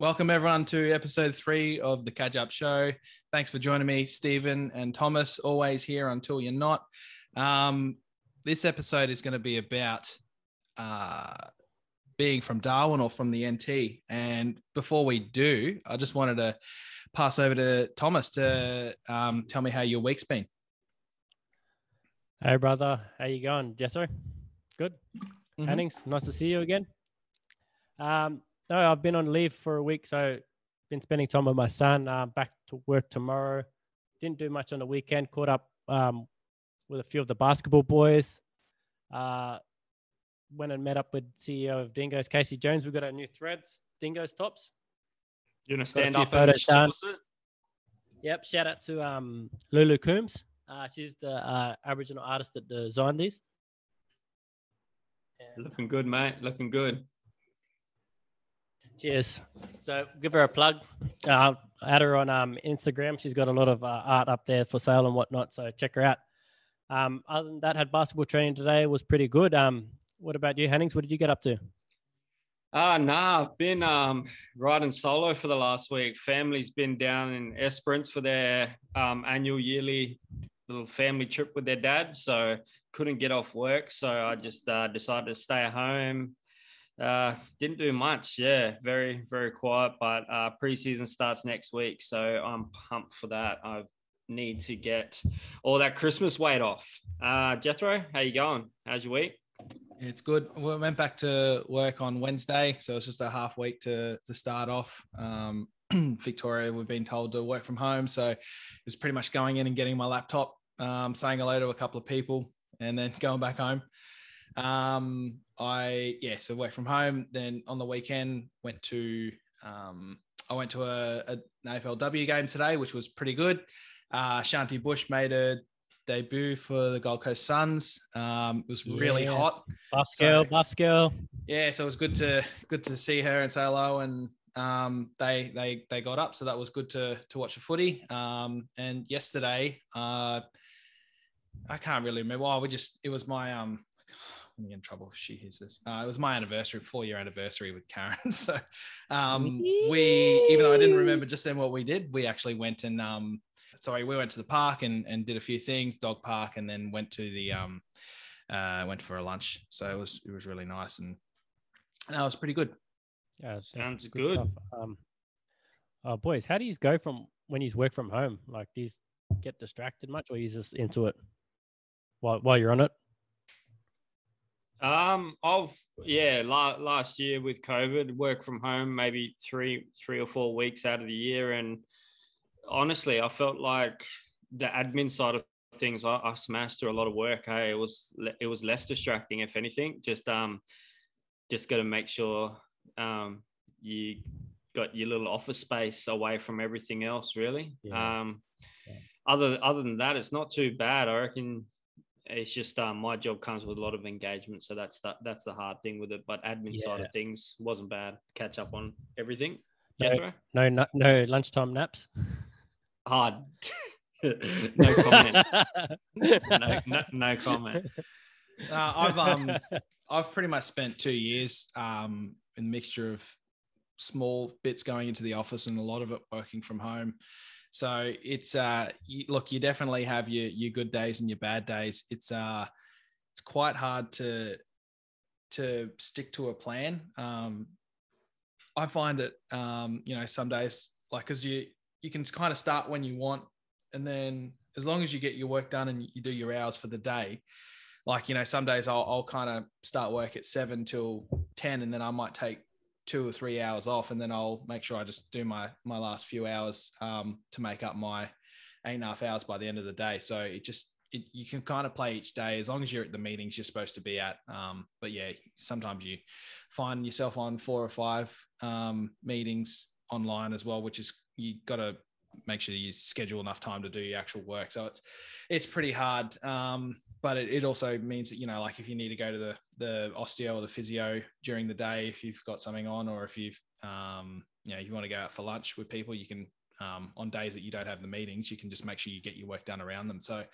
Welcome everyone to episode three of the Catch Up Show. Thanks for joining me, Stephen and Thomas. Always here until you're not. Um, this episode is going to be about uh, being from Darwin or from the NT. And before we do, I just wanted to pass over to Thomas to um, tell me how your week's been. Hey brother, how you going, Jethro? Good. mm hmm Hannings, nice to see you again. Um, no, I've been on leave for a week, so been spending time with my son. Uh, back to work tomorrow. Didn't do much on the weekend. Caught up um, with a few of the basketball boys. Uh, went and met up with CEO of Dingoes, Casey Jones. We've got our new threads, Dingoes tops. You want to stand up and Yep. Shout out to um, Lulu Coombs. Uh, she's the uh, Aboriginal artist that designed these. And Looking good, mate. Looking good. Cheers. So give her a plug. Uh, add her on um, Instagram. She's got a lot of uh, art up there for sale and whatnot. So check her out. Um, other than that, had basketball training today. Was pretty good. Um, what about you, Hennings? What did you get up to? Uh, nah, I've been um, riding solo for the last week. Family's been down in Esperance for their um, annual yearly little family trip with their dad. So couldn't get off work. So I just uh, decided to stay at home. Uh, didn't do much. Yeah, very, very quiet. But uh, preseason starts next week. So I'm pumped for that. I need to get all that Christmas weight off. Uh, Jethro, how you going? How's your week? It's good. We went back to work on Wednesday, so it's just a half week to to start off. Um, Victoria, we've been told to work from home, so it was pretty much going in and getting my laptop, um, saying hello to a couple of people, and then going back home. Um, I yeah, so work from home. Then on the weekend, went to um, I went to a, a, an AFLW game today, which was pretty good. Uh, Shanti Bush made a debut for the Gold Coast Suns. Um, it was yeah. really hot. Buff girl, so, buff girl. Yeah, so it was good to good to see her and say hello. And um, they they they got up, so that was good to to watch the footy. Um, and yesterday, uh, I can't really remember. Oh, we just it was my um. I'm in trouble if she hears this. Uh, it was my anniversary, four year anniversary with Karen. So um, we, even though I didn't remember just then what we did, we actually went and um, sorry, we went to the park and, and did a few things, dog park, and then went to the um, uh, went for a lunch. So it was it was really nice and that was pretty good. Yeah, sounds good. good. Um, oh, boys, how do you go from when you work from home? Like, do you get distracted much, or you just into it while while you're on it? Um, I've yeah, la- last year with COVID, work from home maybe three three or four weeks out of the year, and honestly, I felt like the admin side of things, I, I smashed through a lot of work. Hey, it was it was less distracting, if anything. Just um, just got to make sure um, you got your little office space away from everything else. Really. Yeah. Um, yeah. other other than that, it's not too bad. I reckon it's just um, my job comes with a lot of engagement, so that's the, that's the hard thing with it. But admin yeah. side of things wasn't bad. Catch up on everything. No, no, no, no lunchtime naps hard. no comment. no, no, no, comment. Uh, I've um I've pretty much spent two years um in a mixture of small bits going into the office and a lot of it working from home. So it's uh you, look, you definitely have your your good days and your bad days. It's uh it's quite hard to to stick to a plan. Um I find it um you know some days like because you you can kind of start when you want and then as long as you get your work done and you do your hours for the day like you know some days i'll, I'll kind of start work at 7 till 10 and then i might take two or three hours off and then i'll make sure i just do my my last few hours um, to make up my eight and a half hours by the end of the day. So it just it, you can kind of play each day. As long as you're at the meetings you're supposed to be at um, but yeah sometimes you find yourself on four or five um, meetings online as well which is you got to make sure you schedule enough time to do your actual work. So it's it's pretty hard. Um, but it, it also means that you know, like if you need to go to the the osteo or the physio during the day, if you've got something on, or if you've um, you know, you want to go out for lunch with people, you can um, on days that you don't have the meetings, you can just make sure you get your work done around them. So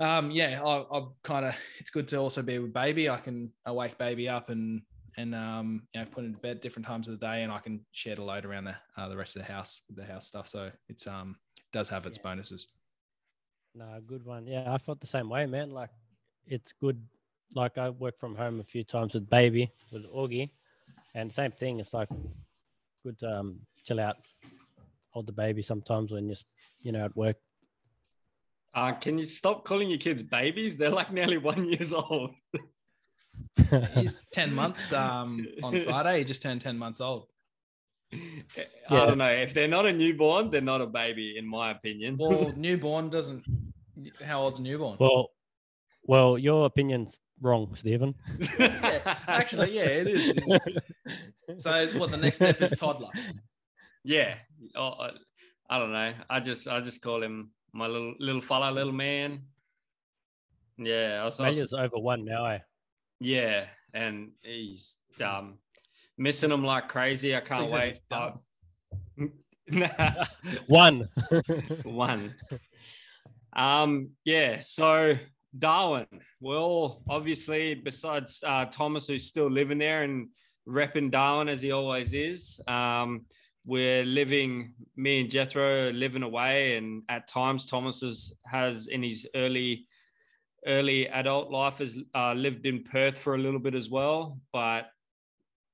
um, yeah, I, I kind of it's good to also be with baby. I can I wake baby up and and um, you know, put in bed different times of the day, and I can share the load around the uh, the rest of the house with the house stuff. So it's um does have its Yeah. bonuses. No, good one. Yeah, I felt the same way, man. Like, it's good. Like, I work from home a few times with baby, with Augie, and same thing. It's like good to um, chill out, hold the baby sometimes when you're, you know, at work. Uh, can you stop calling your kids babies? They're like nearly one years old. He's ten months um on Friday. He just turned ten months old. I don't know. If they're not a newborn, they're not a baby, in my opinion. Well, newborn doesn't. How old's a newborn? well, well, your opinion's wrong, Stephen. Yeah, actually, yeah, it is. It is. So what? The next step is toddler. yeah. Oh, I, I don't know. I just I just call him my little little fella, little man. Yeah, I was, I was- over one now. Eh? Yeah, and he's um missing him like crazy. I can't wait. he's. Uh, One. one. Um, yeah, so Darwin. Well, obviously, besides uh, Thomas, who's still living there and repping Darwin as he always is, um, we're living. Me and Jethro are living away, and at times Thomas has, has in his early early adult life has uh, lived in Perth for a little bit as well, but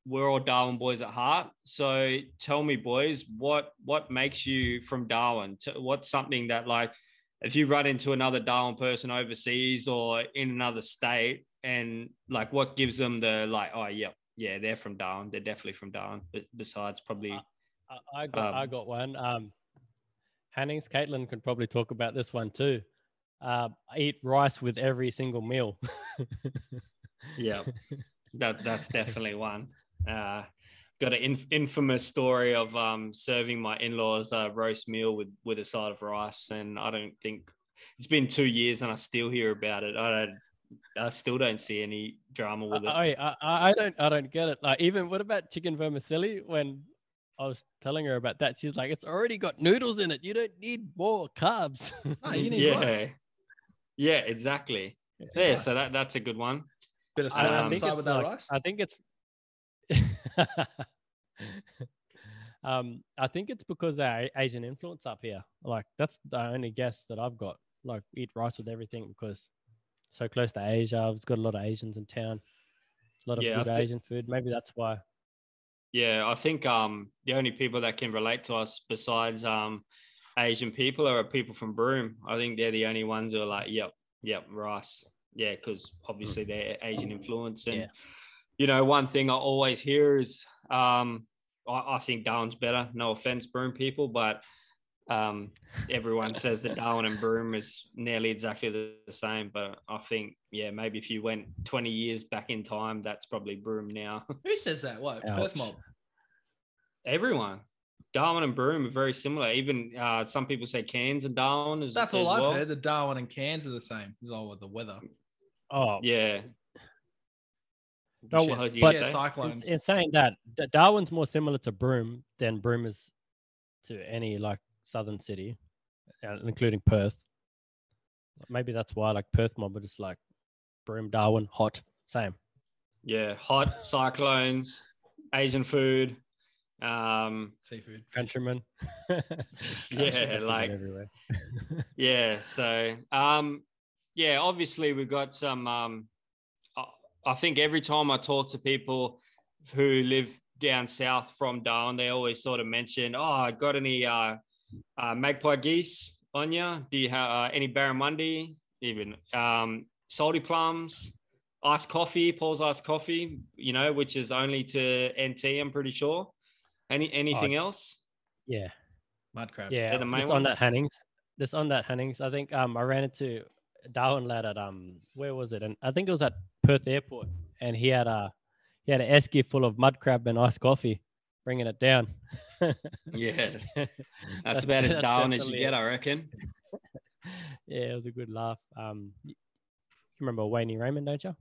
we're all Darwin boys at heart. So tell me, boys, what what makes you from Darwin? What's something that like if you run into another Darwin person overseas or in another state, and like what gives them the like, oh yeah, yeah, they're from Darwin. They're definitely from Darwin. But besides, probably I- I got, I Um, got one. Um, Hannings, Caitlin can probably talk about this one too. Uh, eat rice with every single meal. yeah, that that's definitely one. Uh, got an inf- infamous story of um, serving my in-laws a roast meal with with a side of rice, and I don't think it's been two years, and I still hear about it. I don't. I still don't see any drama with it. I, I, I I don't, I don't get it. Like, even what about chicken vermicelli? When I was telling her about that, she's like, "It's already got noodles in it. You don't need more carbs." No, you need yeah, rice. Yeah, exactly. Yeah, so that that's a good one. Bit of I- salt I on the think side it's with that like- rice. I think it's. um, I think it's because our Asian influence up here. Like that's the only guess that I've got. Like eat rice with everything because so close to Asia. I've got a lot of Asians in town. A lot of Yeah, good thi- Asian food. Maybe that's why. Yeah, I think um the only people that can relate to us besides um Asian people are people from Broome. I think they're the only ones who are like, yep, yep, rice. Yeah, because obviously they're Asian influence. And Yeah. you know, one thing I always hear is um I, I think Darwin's better. No offense, Broome people, but um everyone says that Darwin and Broome is nearly exactly the, the same. But I think, yeah, maybe if you went 20 years back in time, that's probably Broome now. Who says that? What? Ouch. Perth mob. Everyone. Darwin and Broome are very similar. Even uh, some people say Cairns and Darwin is. That's all I've well. heard. The Darwin and Cairns are the same. It's all with the weather. Oh, Yeah. No, Share- well, share but- cyclones. in, in saying that, D- Darwin's more similar to Broome than Broome is to any like southern city, uh, including Perth. Maybe that's why like Perth mob but it's like Broome, Darwin, hot, same. yeah, hot cyclones, Asian food. Um, Seafood. Countrymen. yeah, Countrymen like everywhere. yeah. So um, yeah, obviously we've got some. Um, I, I think every time I talk to people who live down south from Darwin, they always sort of mention, "Oh, I've got any uh, uh, magpie geese on you? Do you have uh, any barramundi? Even um, salty plums, iced coffee, Paul's iced coffee, you know, which is only to NT, I'm pretty sure. Any anything else? yeah. Mud crab. Yeah, They're the main just on that ones? Hannings. Just on that Hannings, I think um I ran into a Darwin lad at um where was it? And I think it was at Perth Airport, and he had a he had an esky full of mud crab and iced coffee, bringing it down. Yeah, that's about as Darwin as you get. I reckon. yeah, it was a good laugh. Um, you remember Wayne Raymond, don't you?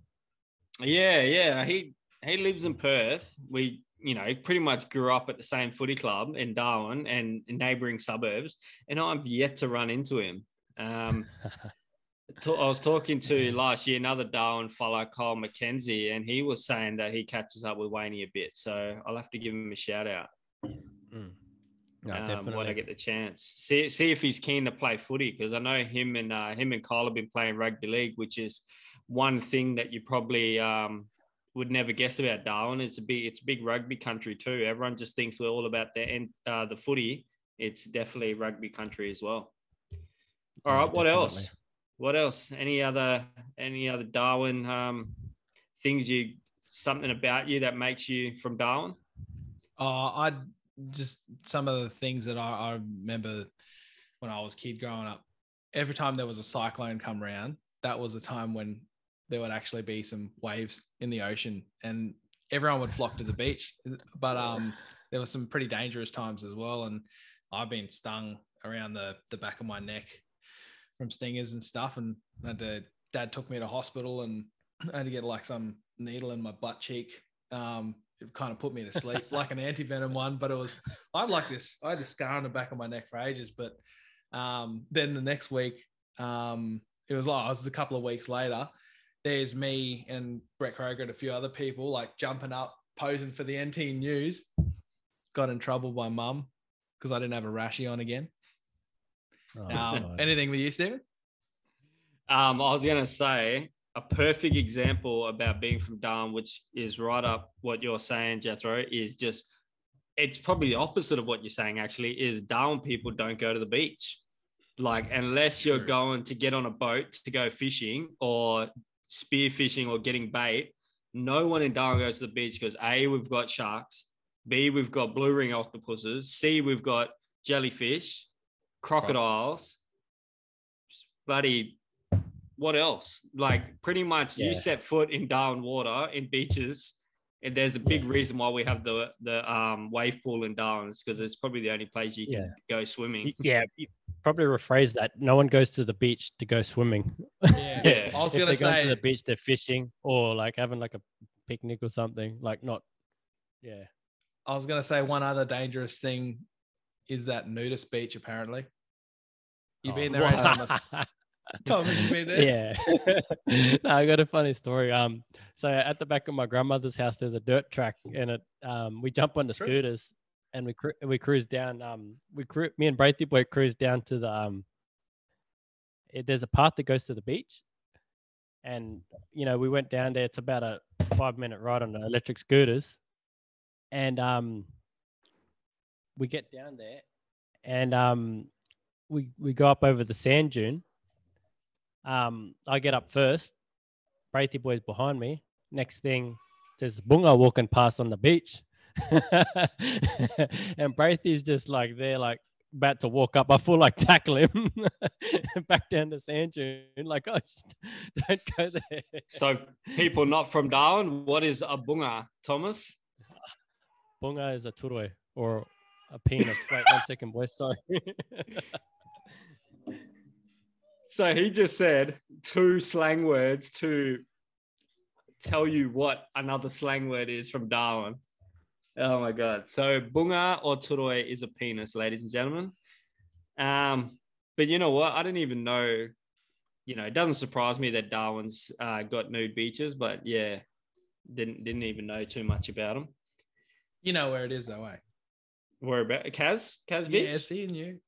Yeah, yeah. He he lives in Perth. We, you know, pretty much grew up at the same footy club in Darwin and in neighbouring suburbs, and I've yet to run into him. Um, I was talking to last year another Darwin fellow, Kyle McKenzie, and he was saying that he catches up with Wayne a bit. So I'll have to give him a shout out. Mm. No, um, when I get the chance, see see if he's keen to play footy because I know him and uh, him and Kyle have been playing rugby league, which is one thing that you probably um, would never guess about Darwin. It's a big it's a big rugby country too. Everyone just thinks we're all about the end uh, the footy. It's definitely rugby country as well. All right, what else? What else? Any other any other Darwin um, things you something about you that makes you from Darwin? Uh, I just some of the things that I, I remember when I was kid growing up. Every time there was a cyclone come around, that was a time when there would actually be some waves in the ocean, and everyone would flock to the beach. But um, there were some pretty dangerous times as well, and I've been stung around the the back of my neck from stingers and stuff. And to, dad took me to hospital and I had to get like some needle in my butt cheek. Um, it kind of put me to sleep like an anti-venom one, but it was, I like this, I had a scar on the back of my neck for ages, but um, then the next week, um, it was like, it was a couple of weeks later, there's me and Brett Kroger and a few other people like jumping up, posing for the NT news, got in trouble by mum because I didn't have a rashy on again. Oh, um, anything with you, Stephen? Um, I was going to say a perfect example about being from Darwin, which is right up what you're saying, Jethro, is just it's probably the opposite of what you're saying. Actually, is Darwin people don't go to the beach, like unless you're going to get on a boat to go fishing or spear fishing or getting bait. No one in Darwin goes to the beach because a we've got sharks, b we've got blue ring octopuses, c we've got jellyfish, crocodiles, buddy. What else? Like pretty much, yeah. you set foot in Darwin water in beaches, and there's a big yeah. reason why we have the the um, wave pool in Darwin because it's probably the only place you can yeah. go swimming. Yeah, probably rephrase that. No one goes to the beach to go swimming. Yeah, yeah. I was if gonna say to the beach, they're fishing or like having like a picnic or something. Like not, yeah. I was gonna say one other dangerous thing is that nudist beach. Apparently, you've oh, been there, right, Thomas. Thomas, you've been there. Yeah. no, I got a funny story. Um, so at the back of my grandmother's house, there's a dirt track, and it um, we jump on the scooters and we cru- we cruise down. Um, we cru- me and Braithy boy cruise down to the um. It, there's a path that goes to the beach, and you know we went down there. It's about a five minute ride on the electric scooters, and um we get down there and um, we we go up over the sand dune. Um, I get up first. Braithy boy's behind me. Next thing, there's Bunga walking past on the beach, and Braithy's just like there, like about to walk up. I feel like tackle him back down the sand dune. Like, oh, don't go there. So, people not from Darwin, what is a bunga, Thomas? Bunga is a turoi or a penis. Wait one second, boys. Sorry. so he just said two slang words to tell you what another slang word is from Darwin. Oh my god! So bunga or turoi is a penis, ladies and gentlemen. Um, but you know what? I didn't even know. You know, it doesn't surprise me that Darwin's uh, got nude beaches, but yeah, didn't didn't even know too much about them. You know where it is, though, eh? Where about Kaz? Kaz Beach? Yeah, seeing you.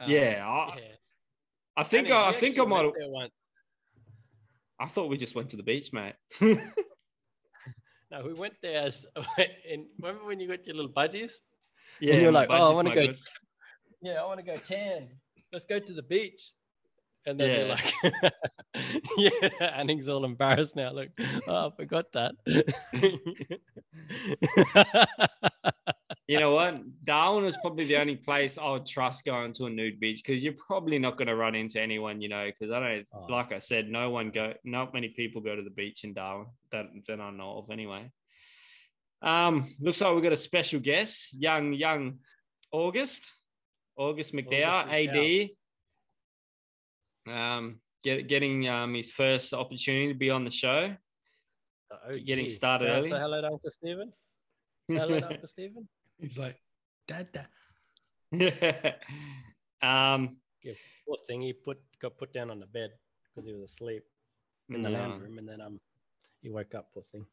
Um, yeah, I, yeah, I think I, I think I might. I thought we just went to the beach, mate. no, we went there. As, and remember when you got your little budgies? Yeah, and you're like, oh, I want to go. Yeah, I want to go tan. Let's go to the beach. And then yeah. you're like, yeah, Anning's all embarrassed now. Look, oh, I forgot that. you know what? Darwin is probably the only place I would trust going to a nude beach because you're probably not going to run into anyone, you know. Because I don't, oh. like I said, no one go, not many people go to the beach in Darwin that that I know of, anyway. Um, looks like we've got a special guest, young young August, August McDowell, August AD. Um, get, getting um his first opportunity to be on the show. Oh, getting started early. Say hello to Uncle Stephen. Say hello to Uncle Stephen. He's like, Dada. Yeah. um. Yeah, poor thing. He put got put down on the bed. because he was asleep in the lounge room, and then um, he woke up. Poor thing.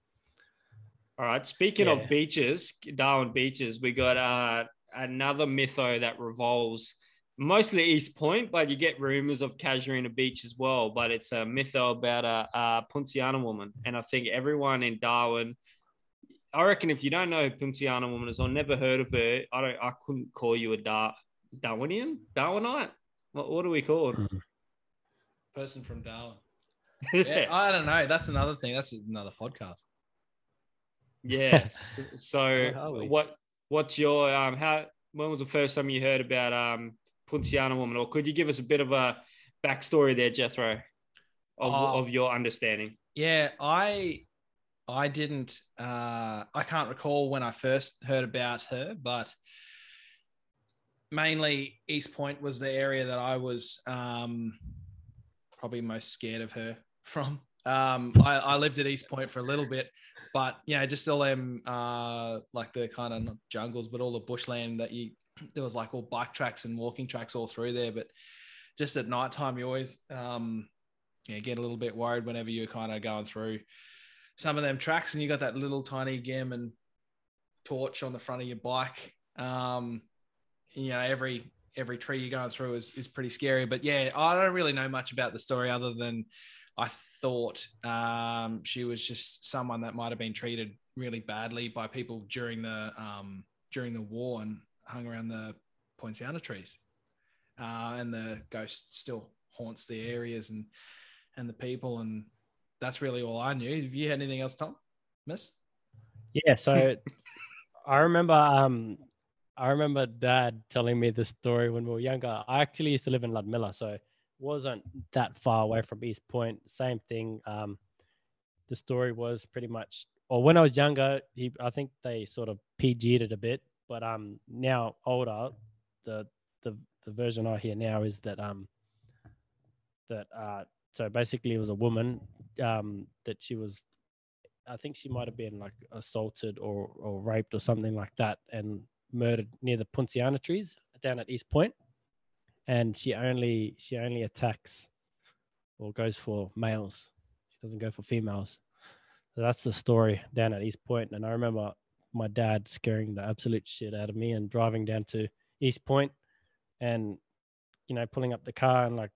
All right. Speaking Yeah. of beaches, Darwin beaches, we got uh, another mytho that revolves mostly East Point, but you get rumors of Casuarina Beach as well. But it's a mytho about a, a Puntiana woman, and I think everyone in Darwin. I reckon if you don't know who Puntiana woman is or never heard of her, I don't. I couldn't call you a Dar- Darwinian, Darwinite. What, what do we call it? Person from Darwin. Yeah, I don't know. That's another thing. That's another podcast. Yes. So Where what what's your um how when was the first time you heard about um Puntiana woman or could you give us a bit of a backstory there, Jethro, of, Oh. of your understanding? Yeah, I I didn't uh I can't recall when I first heard about her, but mainly East Point was the area that I was um probably most scared of her from. Um I, I lived at East Point for a little bit, but yeah, just all them uh like the kind of jungles, but all the bushland that you there was like all bike tracks and walking tracks all through there, but just at night time you always um yeah, get a little bit worried whenever you're kind of going through some of them tracks and you got that little tiny gammon torch on the front of your bike. Um, you know, every every tree you're going through is, is pretty scary. But yeah, I don't really know much about the story other than I thought um, she was just someone that might have been treated really badly by people during the um, during the war and hung around the Poinciana trees. Uh, and the ghost still haunts the areas and and the people and that's really all I knew. Have you had anything else, Tom? Miss? Yeah, so I remember um I remember dad telling me this story when we were younger. I actually used to live in Ludmilla, so wasn't that far away from East Point. Same thing. Um the story was pretty much or when I was younger, he I think they sort of PG'd it a bit, but um now older, the the the version I hear now is that um that uh so basically it was a woman um that she was I think she might have been like assaulted or, or raped or something like that and murdered near the Poinciana trees down at East Point. And she only she only attacks or goes for males. She doesn't go for females. So that's the story down at East Point. And I remember my dad scaring the absolute shit out of me and driving down to East Point and you know pulling up the car and like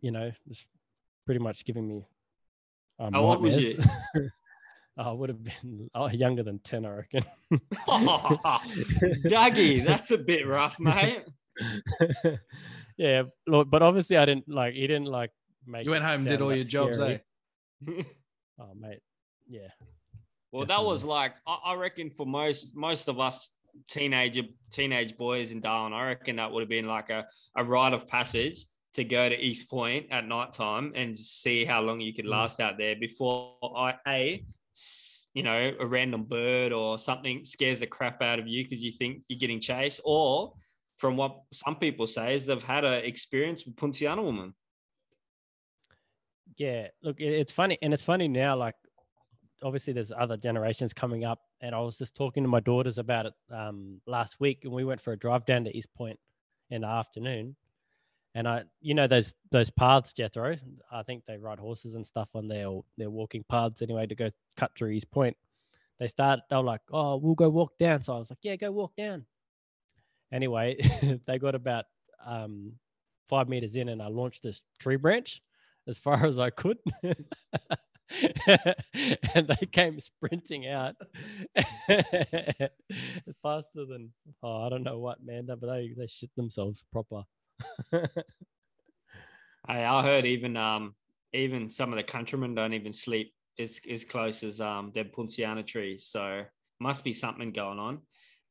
you know just pretty much giving me um, How old was nightmares. I would have been oh, younger than 10, I reckon. Dougie, that's a bit rough, mate. yeah, look, but obviously I didn't like, he didn't like make You went home and did all that your jobs, eh? Oh, mate. Yeah. Well, that was like I, I reckon for most most of us teenager teenage boys in Darwin, I reckon that would have been like a, a rite of passage to go to East Point at night time and see how long you could Mm. last out there before I a you know a random bird or something scares the crap out of you because you think you're getting chased, or from what some people say is they've had an experience with Puntiana woman. Yeah. Look, it's funny. And it's funny now, like, obviously there's other generations coming up. And I was just talking to my daughters about it um, last week. And we went for a drive down to East Point in the afternoon. And I, you know, those those paths, Jethro. I think they ride horses and stuff on their their walking paths anyway to go cut through East Point. They start. They were like, "Oh, we'll go walk down." So I was like, "Yeah, go walk down." Anyway, they got about um, five meters in, and I launched this tree branch as far as I could. and they came sprinting out faster than oh I don't know what man, but they they shit themselves proper. Hey, I heard even um even some of the countrymen don't even sleep as as close as um their Poinciana trees. So must be something going on.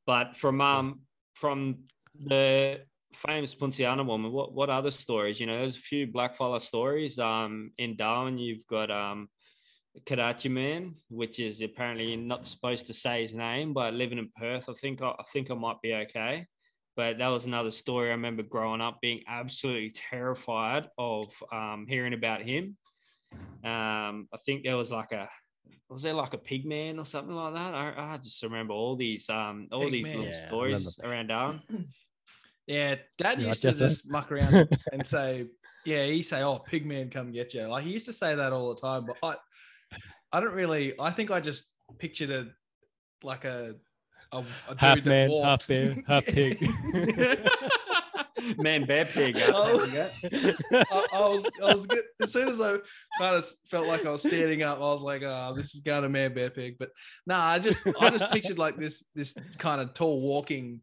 But from um from the famous Poinciana woman, what what other stories? You know, there's a few blackfella stories. Um in Darwin, you've got um Kurdaitcha man, which is apparently not supposed to say his name, but living in Perth, I think I, I think I might be okay. But that was another story. I remember growing up being absolutely terrified of um, hearing about him. Um, I think there was like a was there like a pig man or something like that? I, I just remember all these um all Pig these man. little Yeah, stories around Darwin. Yeah, Dad Yeah, I used to guess so. just muck around and say, yeah, he say, "Oh, Pigman, come get you." Like he used to say that all the time, but I, I don't really. I think I just pictured it like a, a, a half dude man, walked. half bear, half pig. Man, bear pig. Oh. I I, I was, I was good. As soon as I kind of felt like I was standing up, I was like, "Oh, this is going to man bear pig." But nah, I just, I just pictured like this, this kind of tall walking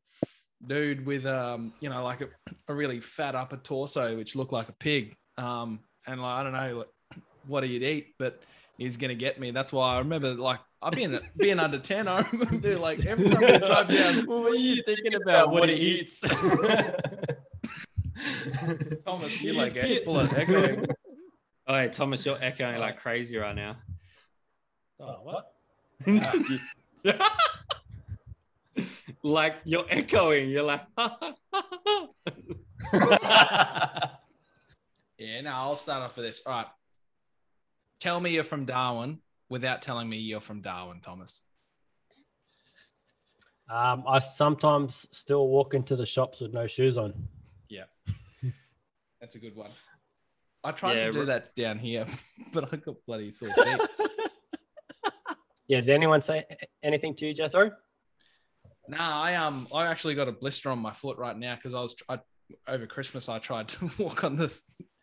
dude with, um, you know, like a, a really fat upper torso, which looked like a pig. Um, and like I don't know like, what he'd eat, but he's gonna get me. That's why I remember, like, I being being under ten, I remember like every time we drive down. what are you thinking about? What he eats? Thomas, you're like it full of echoing. Oh, hey, Thomas, you're echoing like crazy right now. oh, what? like you're echoing. You're like, Yeah, no, I'll start off with this. All right. Tell me you're from Darwin without telling me you're from Darwin, Thomas. Um, I sometimes still walk into the shops with no shoes on. Yeah, that's a good one. I tried Yeah, to do ri- that down here, but I got bloody sore feet. Yeah, did anyone say anything to you, Jethro? nah, I um, I actually got a blister on my foot right now because I was I, over Christmas. I tried to walk on the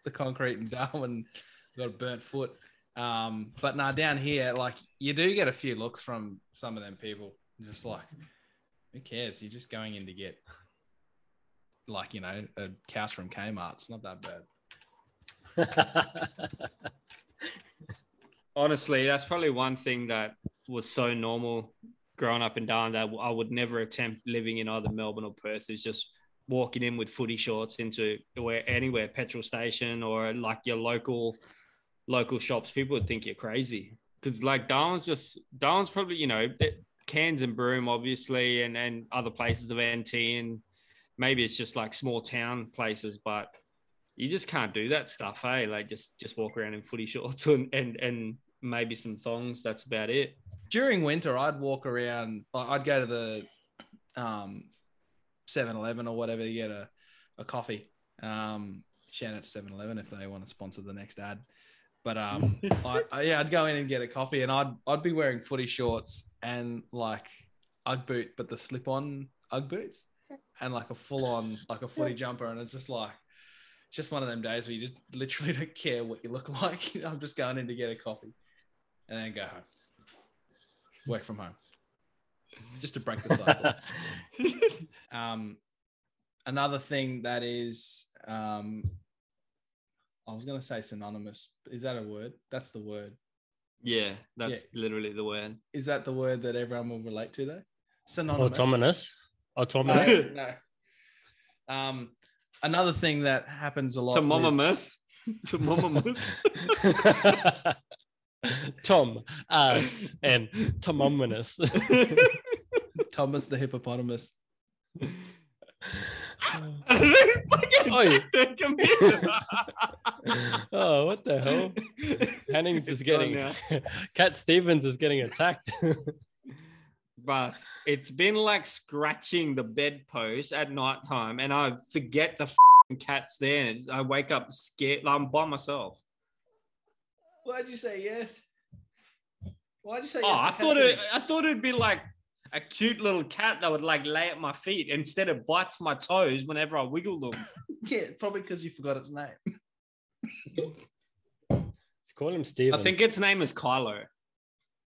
the concrete in Darwin, got a burnt foot. Um, but nah, down here, like you do get a few looks from some of them people. Just like, who cares? You're just going in to get, like you know, a couch from Kmart. It's not that bad. honestly, that's probably one thing that was so normal growing up in Darwin that I would never attempt living in either Melbourne or Perth is just walking in with footy shorts into where anywhere petrol station or like your local local shops. People would think you're crazy because like Darwin's just Darwin's probably you know Cairns and Broome obviously and and other places of NT and maybe it's just like small town places, but you just can't do that stuff, hey? Like just just walk around in footy shorts and and and maybe some thongs. That's about it. during winter, I'd walk around. I'd go to the um, 7-Eleven or whatever to get a, a coffee. Um, shout out to 7-Eleven if they want to sponsor the next ad. But um, I, I, yeah, I'd go in and get a coffee, and I'd I'd be wearing footy shorts and like UGG boot, but the slip-on UGG boots, and like a full-on like a footy jumper, and it's just like it's just one of them days where you just literally don't care what you look like. I'm just going in to get a coffee, and then go home work from home just to break the cycle. um, another thing that is, um, I was going to say synonymous. Is that a word? That's the word. Yeah, that's literally the word. Is that the word that everyone will relate to though? Synonymous. Autonomous. Autonomous. No, no. Um, another thing that happens a lot. To with- mama miss. To mama miss. Tom, us, and Tomominus. Thomas the hippopotamus. Oi. oh, what the hell? Hennings is getting. Cat Stevens is getting attacked. Bus. It's been like scratching the bedpost at night time, and I forget the fing cat's there. And I wake up scared. I'm by myself. Why'd you say yes? Why'd you say Oh, yes? I thought it. I thought it'd be like a cute little cat that would like lay at my feet. Instead, of bites my toes whenever I wiggle them. Yeah, probably because you forgot its name. Let's call him Steven. I think its name is Kylo.